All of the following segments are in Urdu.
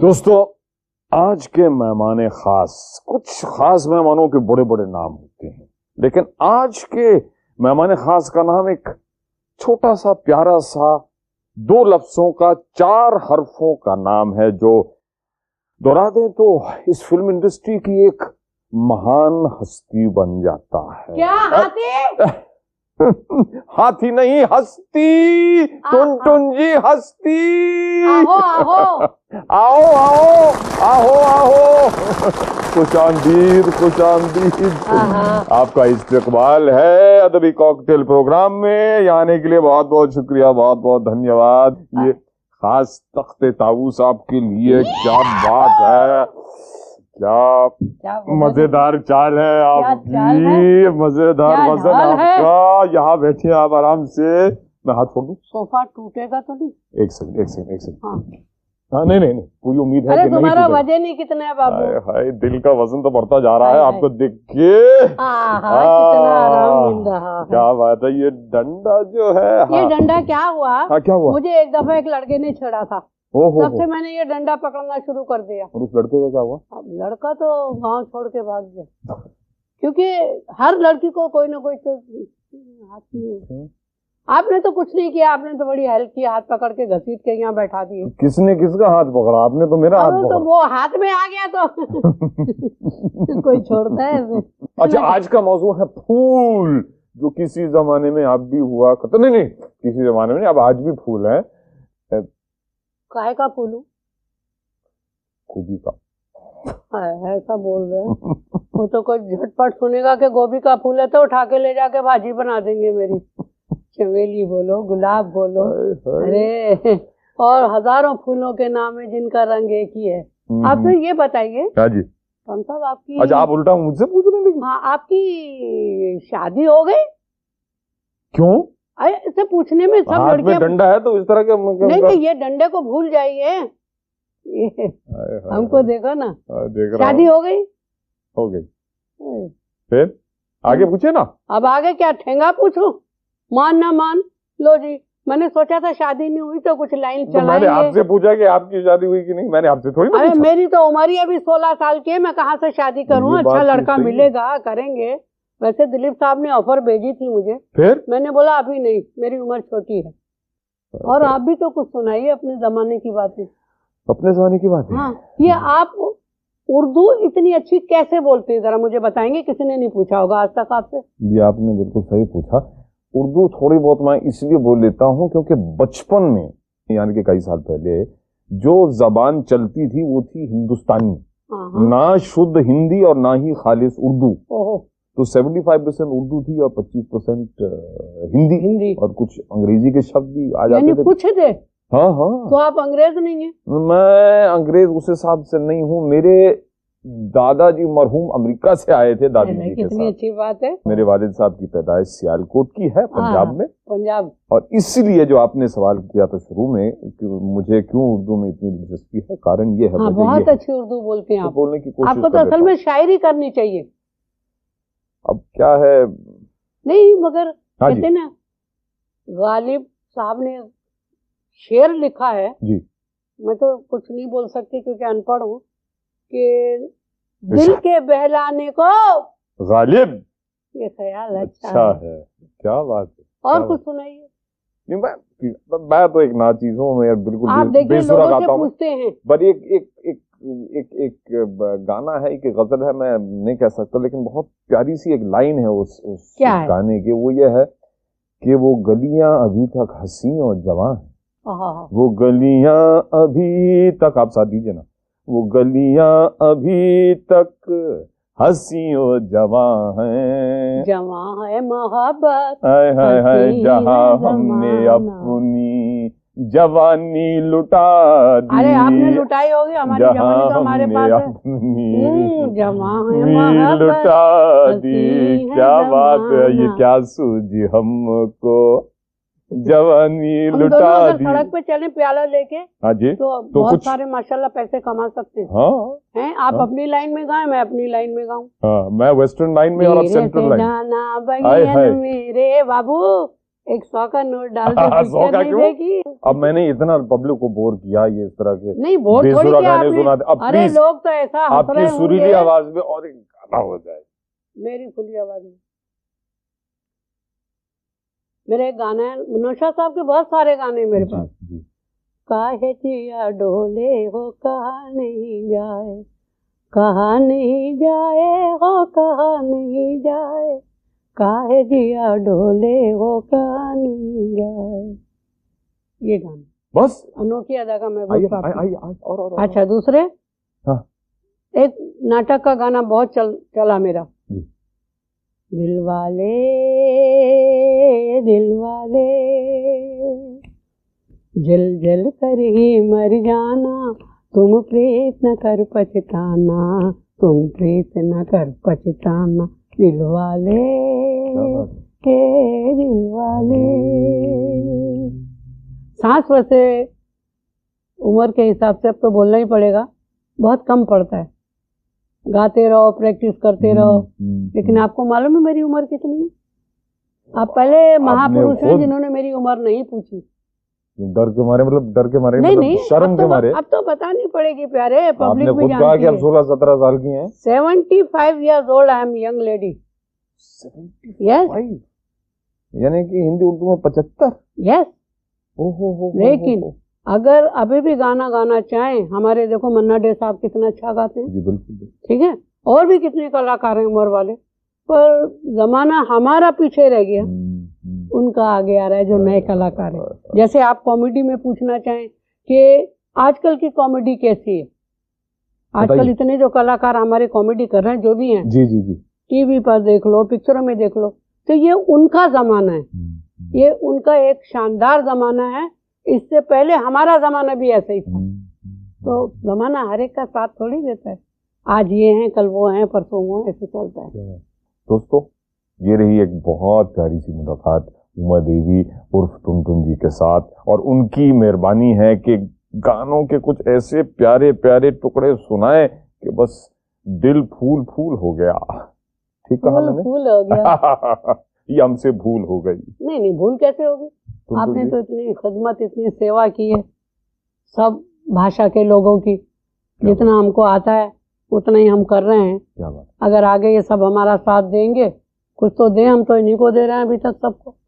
دوستو آج کے مہمان خاص کچھ خاص مہمانوں کے بڑے بڑے نام ہوتے ہیں۔ لیکن آج کے مہمان خاص کا نام ایک چھوٹا سا پیارا سا دو لفظوں کا چار حرفوں کا نام ہے جو دہرا دیں تو اس فلم انڈسٹری کی ایک مہان ہستی بن جاتا ہے۔ کیا ہاتھی نہیں ہستی۔ ٹن ٹن جی ہستی۔ آؤ آؤ آہو آہو خوش آمدید خوش آمدید آپ کا استقبال ہے ادبی کاکٹیل پروگرام میں۔ یہ آنے کے لیے بہت بہت شکریہ بہت بہت دھنیہ واد یہ خاص تخت تاؤس آپ کے لیے کیا بات ہے۔ کیا مزیدار چال ہے آپ کی مزیدار کیا وزن آپ؟ کا یہاں بیٹھے آپ آرام سے میں ہاتھ چھوڑ دوں۔ صوفہ ٹوٹے گا تو نہیں؟ ایک سیکنڈ ایک سیکنڈ ایک سیکنڈ ہاں۔ ہاں نہیں نہیں پوری امید ہے کہ نہیں تمہارا۔ وجہ نہیں کتنا ہے بابو؟ ہائے دل کا وزن تو بڑھتا جا رہا ہے آپ۔ کو دیکھ کے۔ کیا بات ہے یہ ڈنڈا جو ہے یہ ہاں۔ ڈنڈا کیا ہوا؟ مجھے ایک دفعہ ایک لڑکے نے چھڑا تھا۔ تب سے میں نے یہ ڈنڈا پکڑنا شروع کر دیا۔ اور اس لڑکے کا کیا ہوا؟ اب لڑکا تو گاؤں چھوڑ کے بھاگ گیا۔ کیونکہ ہر لڑکی کو کوئی نہ کوئی تو ہاتھ میں آپ نے تو کچھ نہیں کیا آپ نے تو بڑی ہیلپ کی ہاتھ پکڑ کے گھسیٹ کے یہاں بیٹھا دیے۔ کس نے کس کا ہاتھ پکڑا؟ آپ نے تو میرا ہاتھ تو وہ ہاتھ میں آ گیا تو کوئی چھوڑتا ہے اچھا آج کا موضوع ہے پھول جو کسی زمانے میں اب بھی ہوا۔ نہیں نہیں کسی زمانے میں اب آج بھی پھول ہے کائے کا پھولو خوبی کا ایسا بول رہے ہیں وہ تو کوئی جھٹ پٹ سنے گا کہ گوبھی کا پھول ہے تو اٹھا کے لے جا کے بھاجی بنا دیں گے میری چمیلی بولو گلاب بولو۔ ارے اور ہزاروں پھولوں کے نام ہے جن کا رنگ ایک ہی ہے ہم، آپ تو یہ بتائیے صاحب آپ کی اچھا آپ الٹا مجھ سے پوچھ رہے ہیں لیکن ہاں آپ کی شادی ہو گئی کیوں اسے پوچھنے میں سب لڑکیاں ڈنڈا ہے تو اس طرح کے نہیں نہیں یہ ڈنڈے کو بھول جائیے۔ ہم کو دیکھو نا۔ شادی ہو گئی؟ ہو گئی۔ پھر؟ آگے پوچھے نا۔ اب آگے کیا؟ ٹھینگا پوچھو۔ مان نہ مان۔ لو جی میں نے سوچا تھا شادی نہیں ہوئی تو کچھ لائن تو میں نے آپ سے پوچھا کہ آپ کی شادی ہوئی کہ نہیں؟ میں نے آپ سے تھوڑی ارے میری تو عمر ہی ابھی سولہ سال کی ہے میں کہاں سے شادی کروں؟ اچھا لڑکا۔ ملے گا کریں گے۔ ویسے دلیپ صاحب نے آفر بھیجی تھی مجھے۔ پھر؟ میں نے بولا ابھی نہیں میری عمر چھوٹی ہے۔ اور آپ بھی تو کچھ سنائیے اپنے زمانے کی باتیں۔ اپنے زمانے کی بات ہے ہاں یہ آپ اردو اتنی اچھی کیسے بولتے ہیں؟ ذرا مجھے بتائیں گے کسی نے نہیں پوچھا ہوگا آج تک آپ سے۔ یہ آپ نے بالکل صحیح پوچھا۔ اردو تھوڑی بہت میں اس لیے بول لیتا ہوں کیونکہ بچپن میں یعنی کہ کئی سال پہلے جو زبان چلتی تھی وہ تھی ہندوستانی۔ ہاں ہاں۔ نہ شدھ ہندی اور نہ ہی خالص اردو۔ تو سیونٹی فائیو پرسینٹ اردو تھی اور پچیس پرسینٹ ہندی ہندی۔ اور کچھ انگریزی کے شبد بھی آ یعنی جاتے تھے۔ کچھ تھے؟ ہاں ہاں۔ تو آپ انگریز نہیں ہیں؟ میں انگریز اس حساب سے نہیں ہوں۔ میرے دادا جی مرحوم امریکہ سے آئے تھے دادی جی کے کتنی ساتھ۔ اچھی بات ہے۔ میرے والد صاحب کی پیدائش سیالکوٹ کی ہے پنجاب ہاں۔ میں۔ پنجاب۔ اور اسی لیے جو آپ نے سوال کیا تھا شروع میں کہ مجھے کیوں اردو میں اتنی دلچسپی ہے کارن یہ ہے ہاں بہت اچھی اردو بولتے ہیں آپ۔ بولنے کی آپ کوشش کو تو اصل میں شاعری کرنی چاہیے۔ اب کیا ہے؟ نہیں مگر ہاں کہتے جی نا غالب صاحب نے شعر لکھا ہے۔ جی۔ میں تو کچھ نہیں بول سکتی کیونکہ ان پڑھ ہوں۔ کہ دل کے بہلانے کو۔ غالب۔ یہ خیال اچھا اچھا ہے۔ کیا بات ہے۔ اور کچھ سنائیے۔ میں تو ایک ناچیز ہوں میں بالکل بے- سے گاتا ہوں۔ پوچھتے ہیں۔ پر ایک ایک ایک ایک ایک گانا ہے ایک غزل ہے میں نہیں کہہ سکتا لیکن بہت پیاری سی ایک لائن ہے اس اس؟ گانے کی۔ وہ یہ ہے کہ وہ گلیاں ابھی تک ہنسی اور جوان ہیں۔ وہ گلیاں ابھی تک آپ ساتھ دیجیے نا۔ وہ گلیاں ابھی تک ہنسی و جواں ہیں۔ جواں ہے محبت جہاں ہم نے۔ اپنی جوانی لٹا دی۔ ارے آپ نے لٹائی ہوگی ہماری جوانی تو ہمارے پاس ہے۔ جوانی لٹا دی۔ کیا بات ہے یہ کیا سوجی ہم کو۔ جوانی لٹا دی ہم دونوں سڑک پہ چلیں پیالہ لے کے ہاں جی تو بہت سارے ماشاءاللہ پیسے کما سکتے ہیں۔ ہاں۔ آپ ہاں۔ اپنی لائن میں گائیں میں اپنی لائن میں گاؤں۔ ہاں، میں ویسٹرن لائن میں اور آپ سینٹرل لائن۔ میرے بابو۔ ایک سو کا نوٹ ڈال دے اب میں نے اتنا پبلک کو بور کیا یہ اس طرح کے نہیں بور تھوڑی کیا آپ نے؟ ارے لوگ تو ایسا آپ کی سریلی آواز میں اور ایک گانا ہو جائے۔ میری کھلی آواز میں۔ میرے گانا ہے منوشا صاحب کے بہت سارے گانے ہیں میرے جی، پاس۔ جی۔ کاہے چیا ڈولے ہو کہا نہیں جائے؟ کہا نہیں جائے ہو کہا نہیں جائے؟ کاہے دیا ڈھولے ہو کانی جائے یہ گانا بس انوکھی ادا کا محبوب اچھا دوسرے؟ ایک ناٹک کا گانا بہت چلا میرا۔ دل والے دل والے جل جل کر ہی مر جانا۔ تم پریت نہ کر پچھتانا تم پریت نہ کر پچھتانا۔ دل والے کے دل والے سانس ویسے عمر کے حساب سے اب تو بولنا ہی پڑے گا بہت کم پڑتا ہے گاتے رہو پریکٹس کرتے رہو لیکن آپ کو معلوم ہے میری عمر کتنی ہے آپ پہلے مہا پروش ہیں جنہوں نے میری عمر نہیں پوچھی ڈر کے مارے مطلب ڈر کے مارے مطلب شرم کے مارے۔ اب تو بتانی پڑے گی پیارے پبلک میں خود کہا کہ ہم سولہ سترہ سال کی ہیں۔ Seventy five years old I am young lady یعنی کہ ہندی اردو میں پچہتر۔ یس لیکن اگر ابھی بھی گانا گانا چاہیں ہمارے دیکھو منا ڈے صاحب کتنا اچھا گاتے ہیں۔ جی بالکل ٹھیک ہے؟ اور بھی کتنے کلاکار ہیں عمر والے۔ پر زمانہ ہمارا پیچھے رہ گیا۔ ان کا آگے آ رہا ہے جو نئے کلاکار ہیں۔ جیسے آپ کامیڈی میں پوچھنا چاہیں کہ آج کل کی کامیڈی کیسی ہے؟ آج کل اتنے جو کلاکار ہمارے کامیڈی کر رہے ہیں جو بھی ہیں۔ جی جی جی۔ ٹی وی پر دیکھ لو پکچروں میں دیکھ لو تو یہ ان کا زمانہ ہے۔ یہ ان کا ایک شاندار زمانہ ہے۔ اس سے پہلے ہمارا زمانہ بھی ایسا ہی تھا۔ تو زمانہ ہر ایک کا ساتھ تھوڑی دیتا ہے۔ آج یہ ہیں کل وہ ہیں پرسوں وہ ایسے چلتا ہے۔ دوستو یہ رہی ایک بہت پیاری سی ملاقات۔ حکومہ دیوی عرف تم تم جی کے ساتھ۔ اور ان کی مہربانی ہے کہ گانوں کے کچھ ایسے پیارے پیارے ٹکڑے سنائے کہ بس دل پھول پھول ہو گیا۔ ٹھیک کہا میں پھول ہو گیا۔ یہ ہم سے بھول ہو گئی۔ نہیں نہیں بھول کیسے ہوگی؟ آپ نے تو اتنی خدمت اتنی سیوا کی ہے۔ سب بھاشا کے لوگوں کی۔ جتنا ہم کو آتا ہے اتنا ہی ہم کر رہے ہیں۔ اگر آگے یہ سب ہمارا ساتھ دیں گے کچھ تو دیں ہم تو انہی کو دے رہے ہیں ابھی تک سب کو۔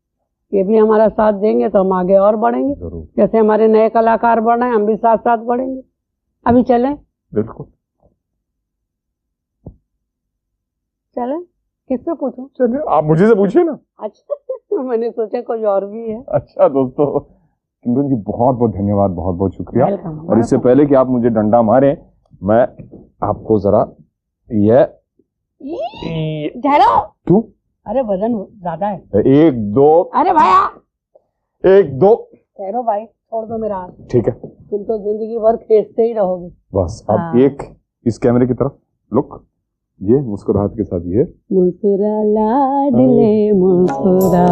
یہ بھی ہمارا ساتھ دیں گے تو ہم آگے اور بڑھیں گے۔ جیسے ہمارے نئے کلاکار بڑھیں ہم بھی ساتھ ساتھ بڑھیں گے۔ ابھی چلیں۔ بالکل۔ چلیں۔ کس سے پوچھوں؟ چلیں آپ مجھے سے پوچھیے نا۔ اچھا میں نے سوچا کچھ اور بھی ہے۔ اچھا دوستو کمرن جی بہت بہت دھنیہ واد بہت بہت شکریہ۔ اور اس سے پہلے کہ آپ مجھے ڈنڈا ماریں میں آپ کو ذرا یہ کیوں؟ ارے وزن زیادہ ہے۔ ایک دو۔ ارے بھائی ایک دو۔ ٹھہرو بھائی چھوڑ دو میرا ہاتھ۔ ٹھیک ہے۔ تم تو زندگی بھر کھینچتے ہی رہو گے۔ بس اب ہاں۔ ایک اس کیمرے کی طرف۔ لک یہ مسکراہٹ کے ساتھ یہ مسکرا لاڈلے مسکرا۔